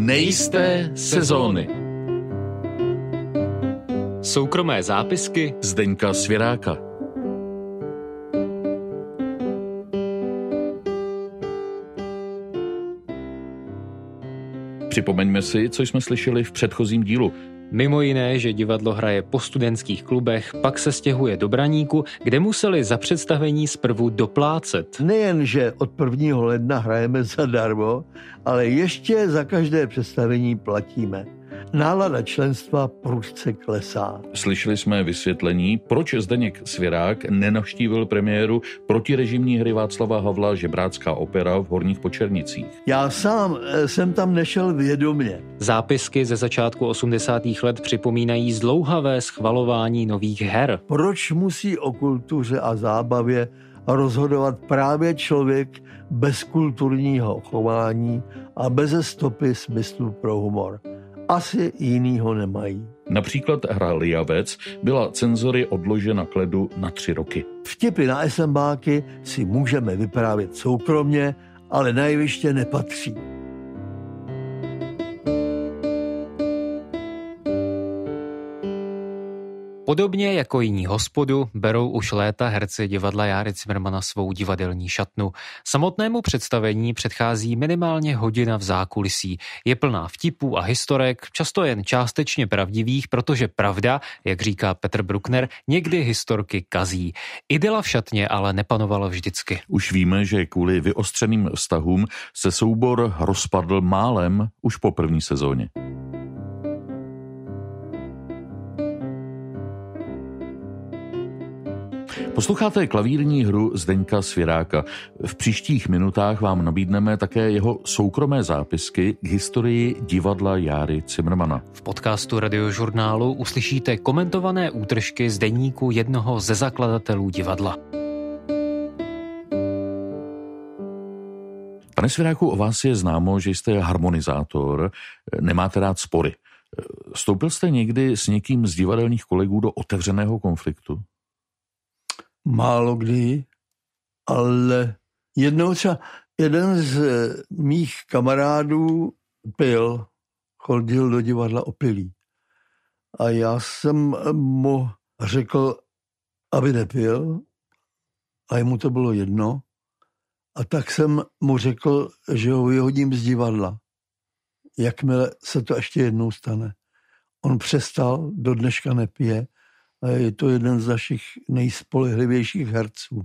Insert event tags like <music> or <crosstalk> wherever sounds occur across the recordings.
nejisté sezóny. Soukromé zápisky Zdeňka Svěráka. Připomeňme si, co jsme slyšeli v předchozím dílu. Mimo jiné, že divadlo hraje po studentských klubech, pak se stěhuje do Braníku, kde museli za představení zprvu doplácet. Nejen, že od 1. ledna hrajeme zadarmo, ale ještě za každé představení platíme nálada členstva prudce klesá. Slyšeli jsme vysvětlení, proč Zdeněk Svěrák nenavštívil premiéru protirežimní hry Václava Havla Žebrácká opera v Horních Počernicích. Já sám eh, jsem tam nešel vědomě. Zápisky ze začátku 80. let připomínají zdlouhavé schvalování nových her. Proč musí o kultuře a zábavě rozhodovat právě člověk bez kulturního chování a bez stopy smyslu pro humor? Asi jinýho nemají. Například hra Liavec byla cenzory odložena k ledu na tři roky. Vtipy na SMBáky si můžeme vyprávět soukromně, ale na jeviště nepatří. Podobně jako jiní hospodu berou už léta herci divadla Járy Cimrmana svou divadelní šatnu. Samotnému představení předchází minimálně hodina v zákulisí. Je plná vtipů a historek, často jen částečně pravdivých, protože pravda, jak říká Petr Bruckner, někdy historky kazí. Idyla v šatně ale nepanovala vždycky. Už víme, že kvůli vyostřeným vztahům se soubor rozpadl málem už po první sezóně. Posloucháte klavírní hru Zdeňka Svěráka. V příštích minutách vám nabídneme také jeho soukromé zápisky k historii divadla Járy Cimrmana. V podcastu radiožurnálu uslyšíte komentované útržky z deníku jednoho ze zakladatelů divadla. Pane Svěráku, o vás je známo, že jste harmonizátor, nemáte rád spory. Stoupil jste někdy s někým z divadelních kolegů do otevřeného konfliktu? Málo kdy, ale jednou třeba jeden z eh, mých kamarádů pil, chodil do divadla opilý. A já jsem mu řekl, aby nepil, a jemu to bylo jedno. A tak jsem mu řekl, že ho vyhodím z divadla. Jakmile se to ještě jednou stane. On přestal, do dneška nepije a je to jeden z našich nejspolehlivějších herců.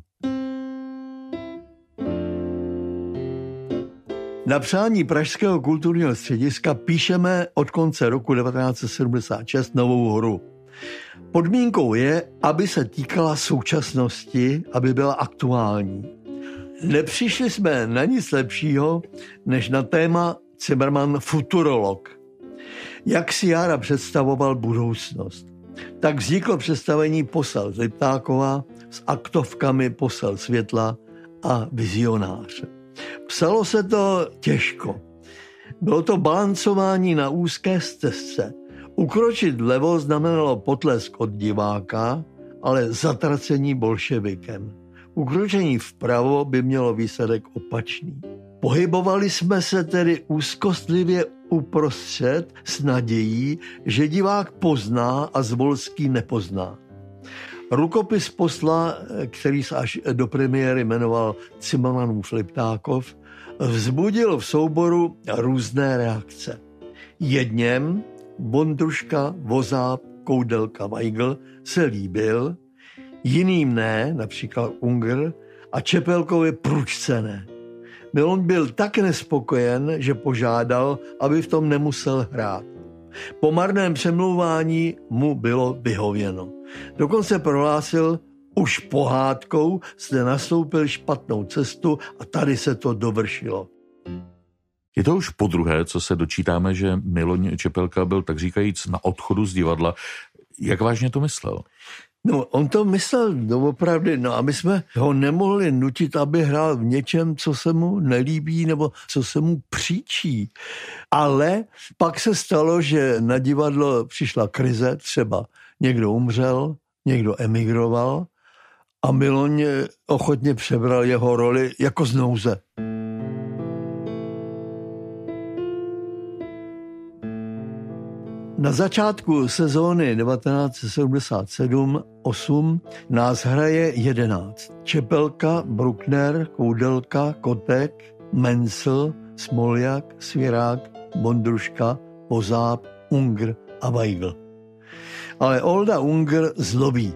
Na přání Pražského kulturního střediska píšeme od konce roku 1976 novou hru. Podmínkou je, aby se týkala současnosti, aby byla aktuální. Nepřišli jsme na nic lepšího, než na téma Zimmermann futurolog. Jak si Jára představoval budoucnost. Tak vzniklo představení posel z Liptákova s aktovkami posel světla a vizionář. Psalo se to těžko. Bylo to balancování na úzké stezce. Ukročit vlevo znamenalo potlesk od diváka, ale zatracení bolševikem. Ukročení vpravo by mělo výsledek opačný. Pohybovali jsme se tedy úzkostlivě uprostřed s nadějí, že divák pozná a Zvolský nepozná. Rukopis posla, který se až do premiéry jmenoval Cimananův Liptákov, vzbudil v souboru různé reakce. Jedněm Bondruška, Vozáb, Koudelka, Weigl se líbil, jiným ne, například Unger, a Čepelkovi průčce ne. Milon byl tak nespokojen, že požádal, aby v tom nemusel hrát. Po marném přemlouvání mu bylo vyhověno. Dokonce prohlásil, už pohádkou jste nastoupil špatnou cestu a tady se to dovršilo. Je to už po druhé, co se dočítáme, že Miloň Čepelka byl tak říkajíc na odchodu z divadla. Jak vážně to myslel? No, on to myslel doopravdy, no a my jsme ho nemohli nutit, aby hrál v něčem, co se mu nelíbí nebo co se mu příčí. Ale pak se stalo, že na divadlo přišla krize, třeba někdo umřel, někdo emigroval a Miloň ochotně přebral jeho roli jako z nouze. Na začátku sezóny 1977-8 nás hraje 11. Čepelka, Bruckner, Koudelka, Kotek, Mensel, Smoljak, Svirák, Bondruška, Pozáb, Ungr a Weigl. Ale Olda Ungr zlobí.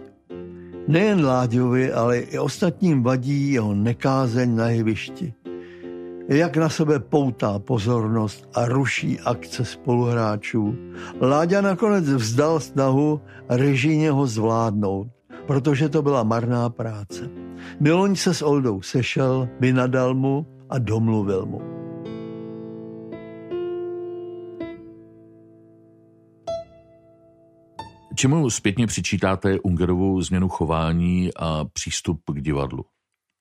Nejen Láďovi, ale i ostatním vadí jeho nekázeň na jevišti jak na sebe poutá pozornost a ruší akce spoluhráčů. Láďa nakonec vzdal snahu režijně ho zvládnout, protože to byla marná práce. Miloň se s Oldou sešel, vynadal mu a domluvil mu. Čemu zpětně přičítáte Ungerovou změnu chování a přístup k divadlu?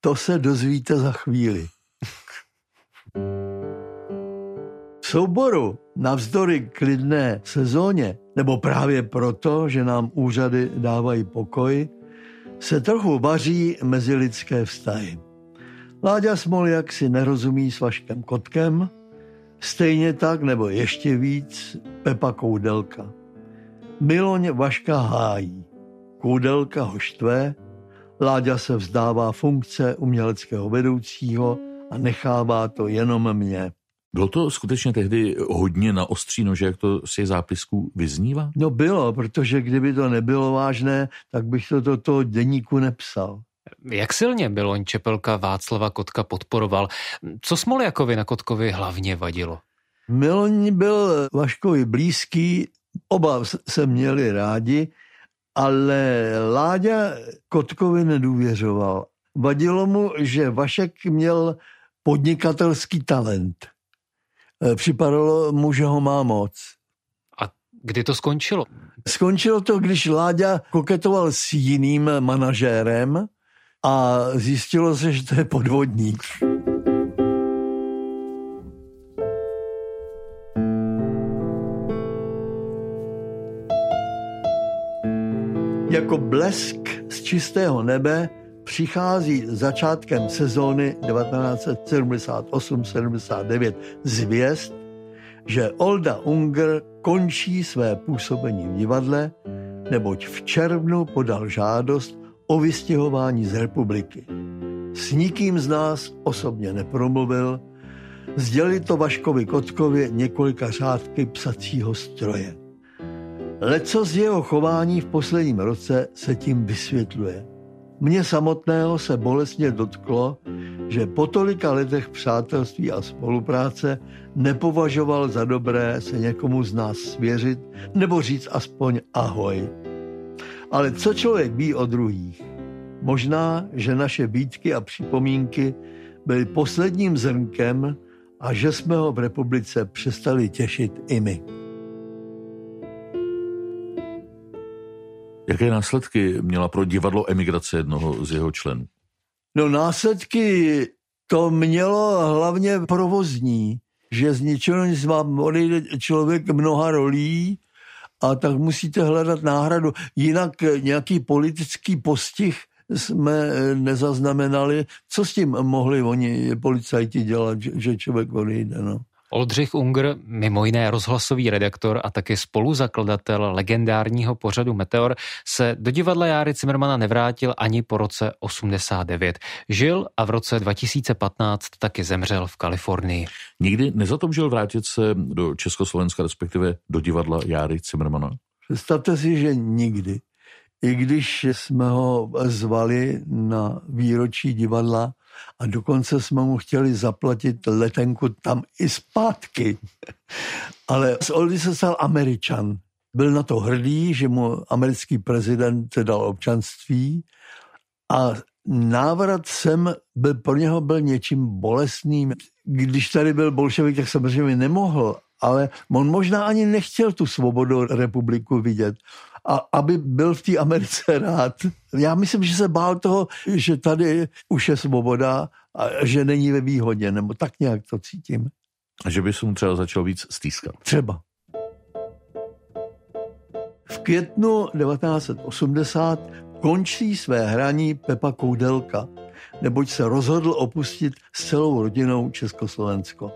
To se dozvíte za chvíli. Souboru navzdory klidné sezóně, nebo právě proto, že nám úřady dávají pokoj, se trochu vaří mezilidské vztahy. Láďa Smoljak si nerozumí s Vaškem Kotkem, stejně tak nebo ještě víc Pepa Koudelka. Miloň Vaška hájí, Koudelka ho štve, Láďa se vzdává funkce uměleckého vedoucího a nechává to jenom mě. Bylo to skutečně tehdy hodně na ostří nože, jak to si zápisků vyznívá? No bylo, protože kdyby to nebylo vážné, tak bych to do toho deníku nepsal. Jak silně Miloň Čepelka Václava Kotka podporoval? Co Smoljakovi na Kotkovi hlavně vadilo? Miloň byl Vaškovi blízký, oba se měli rádi, ale Láďa Kotkovi nedůvěřoval. Vadilo mu, že Vašek měl podnikatelský talent. Eh, připadalo mu, že ho má moc. A kdy to skončilo? Skončilo to, když Láďa koketoval s jiným manažérem a zjistilo se, že to je podvodník. Jako blesk z čistého nebe přichází začátkem sezóny 1978-79 zvěst, že Olda Unger končí své působení v divadle, neboť v červnu podal žádost o vystěhování z republiky. S nikým z nás osobně nepromluvil, sdělili to Vaškovi Kotkovi několika řádky psacího stroje. Leco z jeho chování v posledním roce se tím vysvětluje. Mně samotného se bolestně dotklo, že po tolika letech přátelství a spolupráce nepovažoval za dobré se někomu z nás svěřit nebo říct aspoň ahoj. Ale co člověk ví o druhých? Možná, že naše výtky a připomínky byly posledním zrnkem a že jsme ho v republice přestali těšit i my. Jaké následky měla pro divadlo emigrace jednoho z jeho členů? No následky to mělo hlavně provozní, že z ničeho nic vám odejde člověk mnoha rolí a tak musíte hledat náhradu. Jinak nějaký politický postih jsme nezaznamenali. Co s tím mohli oni, policajti, dělat, že člověk odejde? No? Oldřich Unger, mimo jiné rozhlasový redaktor a taky spoluzakladatel legendárního pořadu Meteor, se do divadla Járy Cimrmana nevrátil ani po roce 89. Žil a v roce 2015 taky zemřel v Kalifornii. Nikdy nezatoužil vrátit se do Československa, respektive do divadla Járy Cimrmana? Představte si, že nikdy. I když jsme ho zvali na výročí divadla, a dokonce jsme mu chtěli zaplatit letenku tam i zpátky. <laughs> Ale z Oldy se stal Američan. Byl na to hrdý, že mu americký prezident dal občanství a návrat sem byl, pro něho byl něčím bolestným. Když tady byl bolševik, tak samozřejmě nemohl, ale on možná ani nechtěl tu svobodu republiku vidět a aby byl v té Americe rád. Já myslím, že se bál toho, že tady už je svoboda a že není ve výhodě, nebo tak nějak to cítím. A že by se mu třeba začal víc stýskat. Třeba. V květnu 1980 končí své hraní Pepa Koudelka. Neboť se rozhodl opustit s celou rodinou Československo.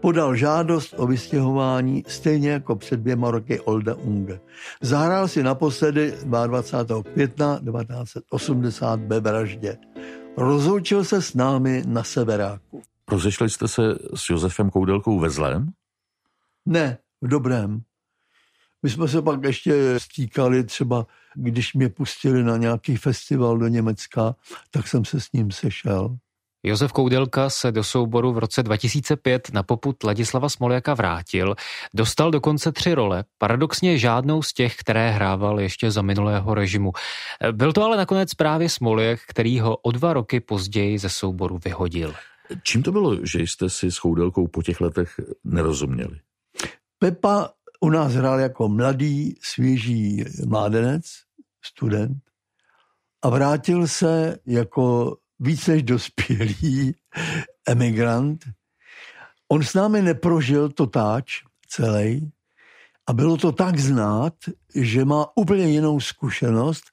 Podal žádost o vystěhování stejně jako před dvěma roky Olda Unge. Zahrál si naposledy 22. května 1980 ve Vraždě. Rozloučil se s námi na Severáku. Rozešli jste se s Josefem Koudelkou ve zlém? Ne, v dobrém. My jsme se pak ještě stýkali třeba, když mě pustili na nějaký festival do Německa, tak jsem se s ním sešel. Josef Koudelka se do souboru v roce 2005 na poput Ladislava Smoljaka vrátil. Dostal dokonce tři role, paradoxně žádnou z těch, které hrával ještě za minulého režimu. Byl to ale nakonec právě Smoljak, který ho o dva roky později ze souboru vyhodil. Čím to bylo, že jste si s Koudelkou po těch letech nerozuměli? Pepa u nás hrál jako mladý, svěží mládenec, student a vrátil se jako víc než dospělý <laughs> emigrant. On s námi neprožil to táč celý a bylo to tak znát, že má úplně jinou zkušenost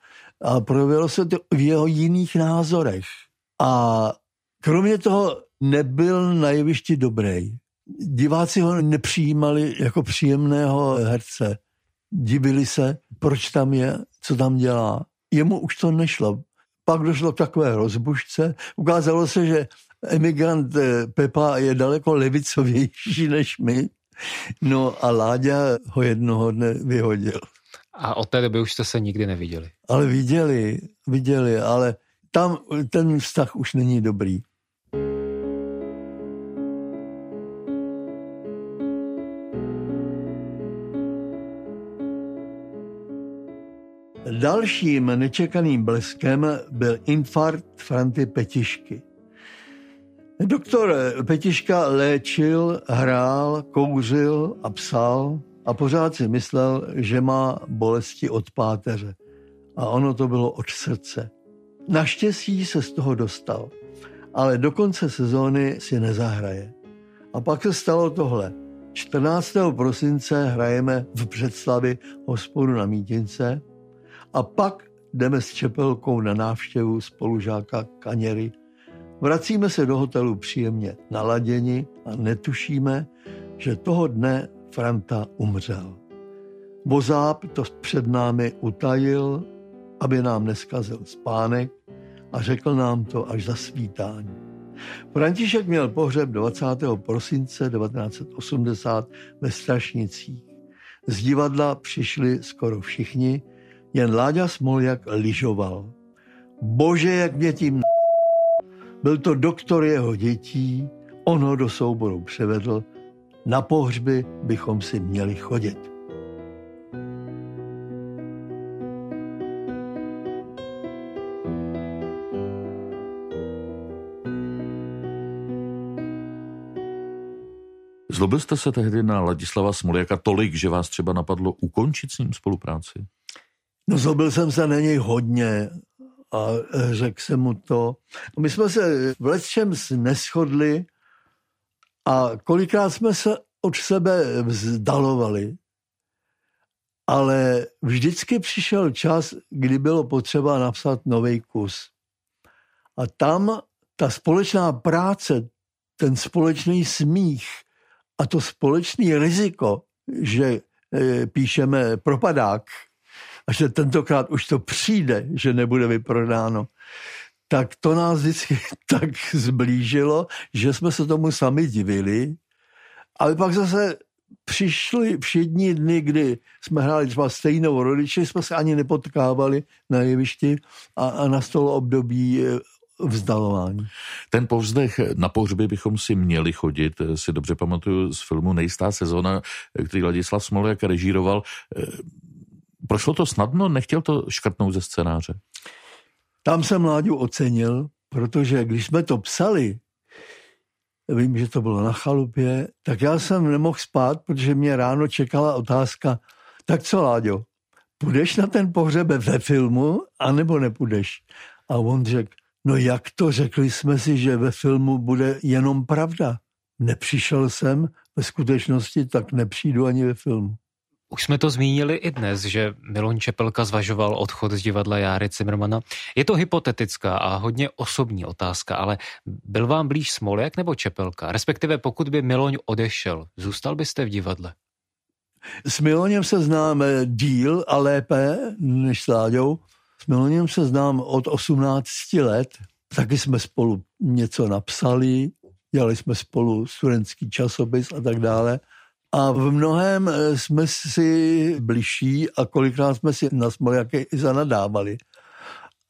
a projevilo se to v jeho jiných názorech. A kromě toho nebyl na jevišti dobrý. Diváci ho nepřijímali jako příjemného herce. Divili se, proč tam je, co tam dělá. Jemu už to nešlo. Pak došlo k takové rozbušce. Ukázalo se, že emigrant eh, Pepa je daleko levicovější <laughs> než my. No a Láďa ho jednoho dne vyhodil. A od té doby už jste se nikdy neviděli. Ale viděli, viděli, ale tam ten vztah už není dobrý. Dalším nečekaným bleskem byl infarkt Franty Petišky. Doktor Petiška léčil, hrál, kouřil a psal a pořád si myslel, že má bolesti od páteře. A ono to bylo od srdce. Naštěstí se z toho dostal, ale do konce sezóny si nezahraje. A pak se stalo tohle. 14. prosince hrajeme v představě hospodu na Mítince a pak jdeme s Čepelkou na návštěvu spolužáka Kaněry. Vracíme se do hotelu příjemně naladěni a netušíme, že toho dne Franta umřel. Bozáb to před námi utajil, aby nám neskazil spánek a řekl nám to až za svítání. František měl pohřeb 20. prosince 1980 ve Strašnicích. Z divadla přišli skoro všichni, jen Láďa Smoljak lyžoval. Bože, jak mě tím Byl to doktor jeho dětí, on ho do souboru převedl, na pohřby bychom si měli chodit. Zlobil jste se tehdy na Ladislava Smoljaka tolik, že vás třeba napadlo ukončit s ním spolupráci? No zlobil jsem se na něj hodně a řekl jsem mu to. My jsme se v letčem neschodli a kolikrát jsme se od sebe vzdalovali. Ale vždycky přišel čas, kdy bylo potřeba napsat nový kus. A tam ta společná práce, ten společný smích a to společné riziko, že e, píšeme propadák, a že tentokrát už to přijde, že nebude vyprodáno, tak to nás vždycky <laughs> tak zblížilo, že jsme se tomu sami divili. Ale pak zase přišly všední dny, kdy jsme hráli třeba stejnou rodiči, jsme se ani nepotkávali na jevišti a, a nastalo období eh, vzdalování. Ten povzdech na pohřby bychom si měli chodit, si dobře pamatuju z filmu Nejistá sezona, který Ladislav Smoljak režíroval. Prošlo to snadno? Nechtěl to škrtnout ze scénáře? Tam jsem Láďu ocenil, protože když jsme to psali, vím, že to bylo na chalupě, tak já jsem nemohl spát, protože mě ráno čekala otázka, tak co Láďo, půjdeš na ten pohřeb ve filmu, anebo nepůjdeš? A on řekl, no jak to, řekli jsme si, že ve filmu bude jenom pravda. Nepřišel jsem, ve skutečnosti tak nepřijdu ani ve filmu. Už jsme to zmínili i dnes, že Miloň Čepelka zvažoval odchod z divadla Járy Cimrmana. Je to hypotetická a hodně osobní otázka, ale byl vám blíž Smoljak nebo Čepelka? Respektive pokud by Miloň odešel, zůstal byste v divadle? S Miloněm se známe díl a lépe než s Láďou. S Miloněm se znám od 18 let. Taky jsme spolu něco napsali, dělali jsme spolu studentský časopis a tak dále. A v mnohem eh, jsme si bližší a kolikrát jsme si na Smoljaké i zanadávali.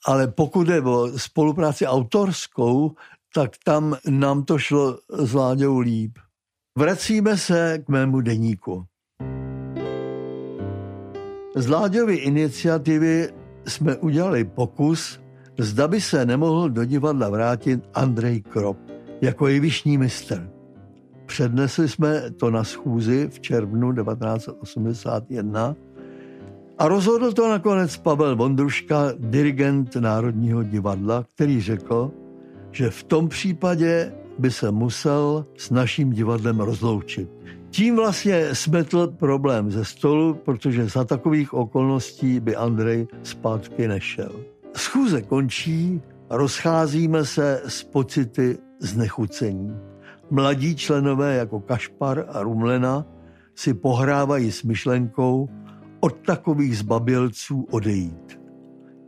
Ale pokud je o spolupráci autorskou, tak tam nám to šlo s Láďou líp. Vracíme se k mému deníku. Z Láďovy iniciativy jsme udělali pokus, zda by se nemohl do divadla vrátit Andrej Krop jako jevišní mistr. Přednesli jsme to na schůzi v červnu 1981 a rozhodl to nakonec Pavel Vondruška, dirigent Národního divadla, který řekl, že v tom případě by se musel s naším divadlem rozloučit. Tím vlastně smetl problém ze stolu, protože za takových okolností by Andrej zpátky nešel. Schůze končí, rozcházíme se s pocity znechucení. Mladí členové jako Kašpar a Rumlena si pohrávají s myšlenkou od takových zbabilců odejít.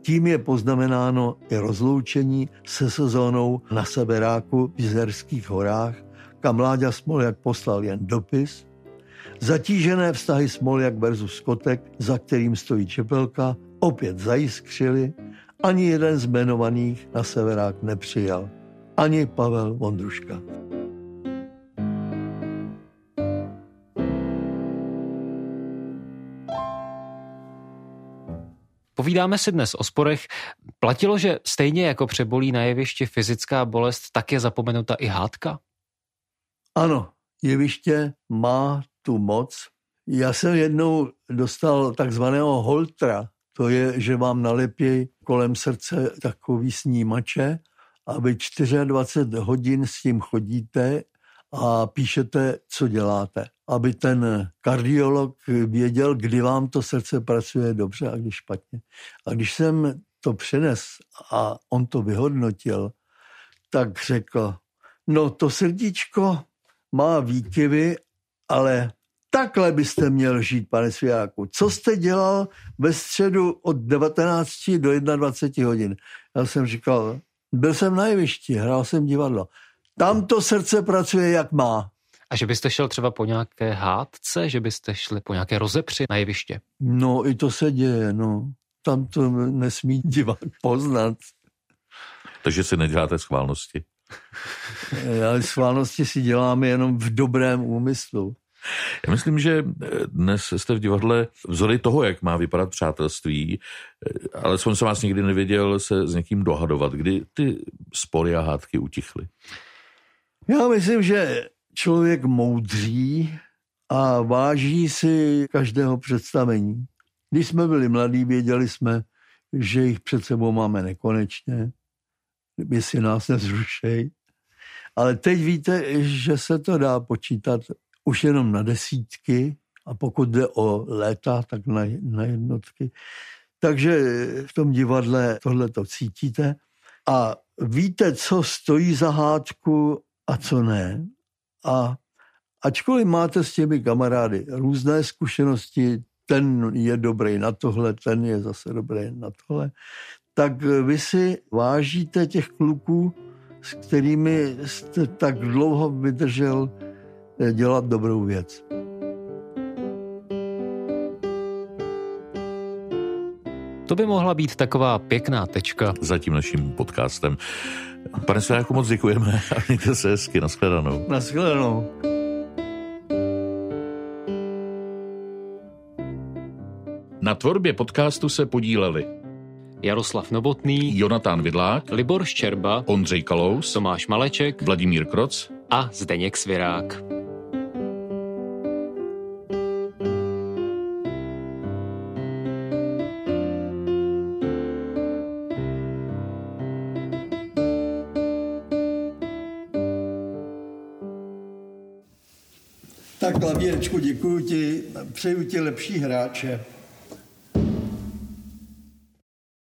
Tím je poznamenáno i rozloučení se sezónou na severáku v Jizerských horách, kam Láďa Smoljak poslal jen dopis. Zatížené vztahy Smoljak versus Kotek, za kterým stojí Čepelka, opět zajiskřili, ani jeden z jmenovaných na severák nepřijal. Ani Pavel Vondruška. Povídáme si dnes o sporech. Platilo, že stejně jako přebolí na jevišti fyzická bolest, tak je zapomenuta i hádka? Ano, jeviště má tu moc. Já jsem jednou dostal takzvaného holtra. To je, že vám nalepí kolem srdce takový snímače a vy 24 hodin s tím chodíte a píšete, co děláte aby ten kardiolog věděl, kdy vám to srdce pracuje dobře a kdy špatně. A když jsem to přenes a on to vyhodnotil, tak řekl, no to srdíčko má výkyvy, ale takhle byste měl žít, pane Svějáku. Co jste dělal ve středu od 19 do 21 hodin? Já jsem říkal, byl jsem na jevišti, hrál jsem divadlo. Tam to srdce pracuje, jak má. A že byste šel třeba po nějaké hádce, že byste šli po nějaké rozepři na jeviště? No, i to se děje, no. Tam to nesmí divák poznat. Takže si neděláte schválnosti? Ale schválnosti si děláme jenom v dobrém úmyslu. Já myslím, že dnes jste v divadle vzory toho, jak má vypadat přátelství, ale jsem se vás nikdy nevěděl se s někým dohadovat, kdy ty spory a hádky utichly. Já myslím, že člověk moudří a váží si každého představení. Když jsme byli mladí, věděli jsme, že jich před sebou máme nekonečně, jestli nás nezrušej. Ale teď víte, že se to dá počítat už jenom na desítky a pokud jde o léta, tak na, na jednotky. Takže v tom divadle tohle to cítíte a víte, co stojí za hádku a co ne. A ačkoliv máte s těmi kamarády různé zkušenosti, ten je dobrý na tohle, ten je zase dobrý na tohle, tak vy si vážíte těch kluků, s kterými jste tak dlouho vydržel eh, dělat dobrou věc. To by mohla být taková pěkná tečka. Za tím naším podcastem. Pane Svěráku, moc děkujeme a mějte se hezky. Naschledanou. Naschledanou. Na tvorbě podcastu se podíleli Jaroslav Novotný, Jonatán Vidlák, Libor Ščerba, Ondřej Kalous, Tomáš Maleček, Vladimír Kroc a Zdeněk Svirák. Klavírečku děkuji ti, přeju ti lepší hráče.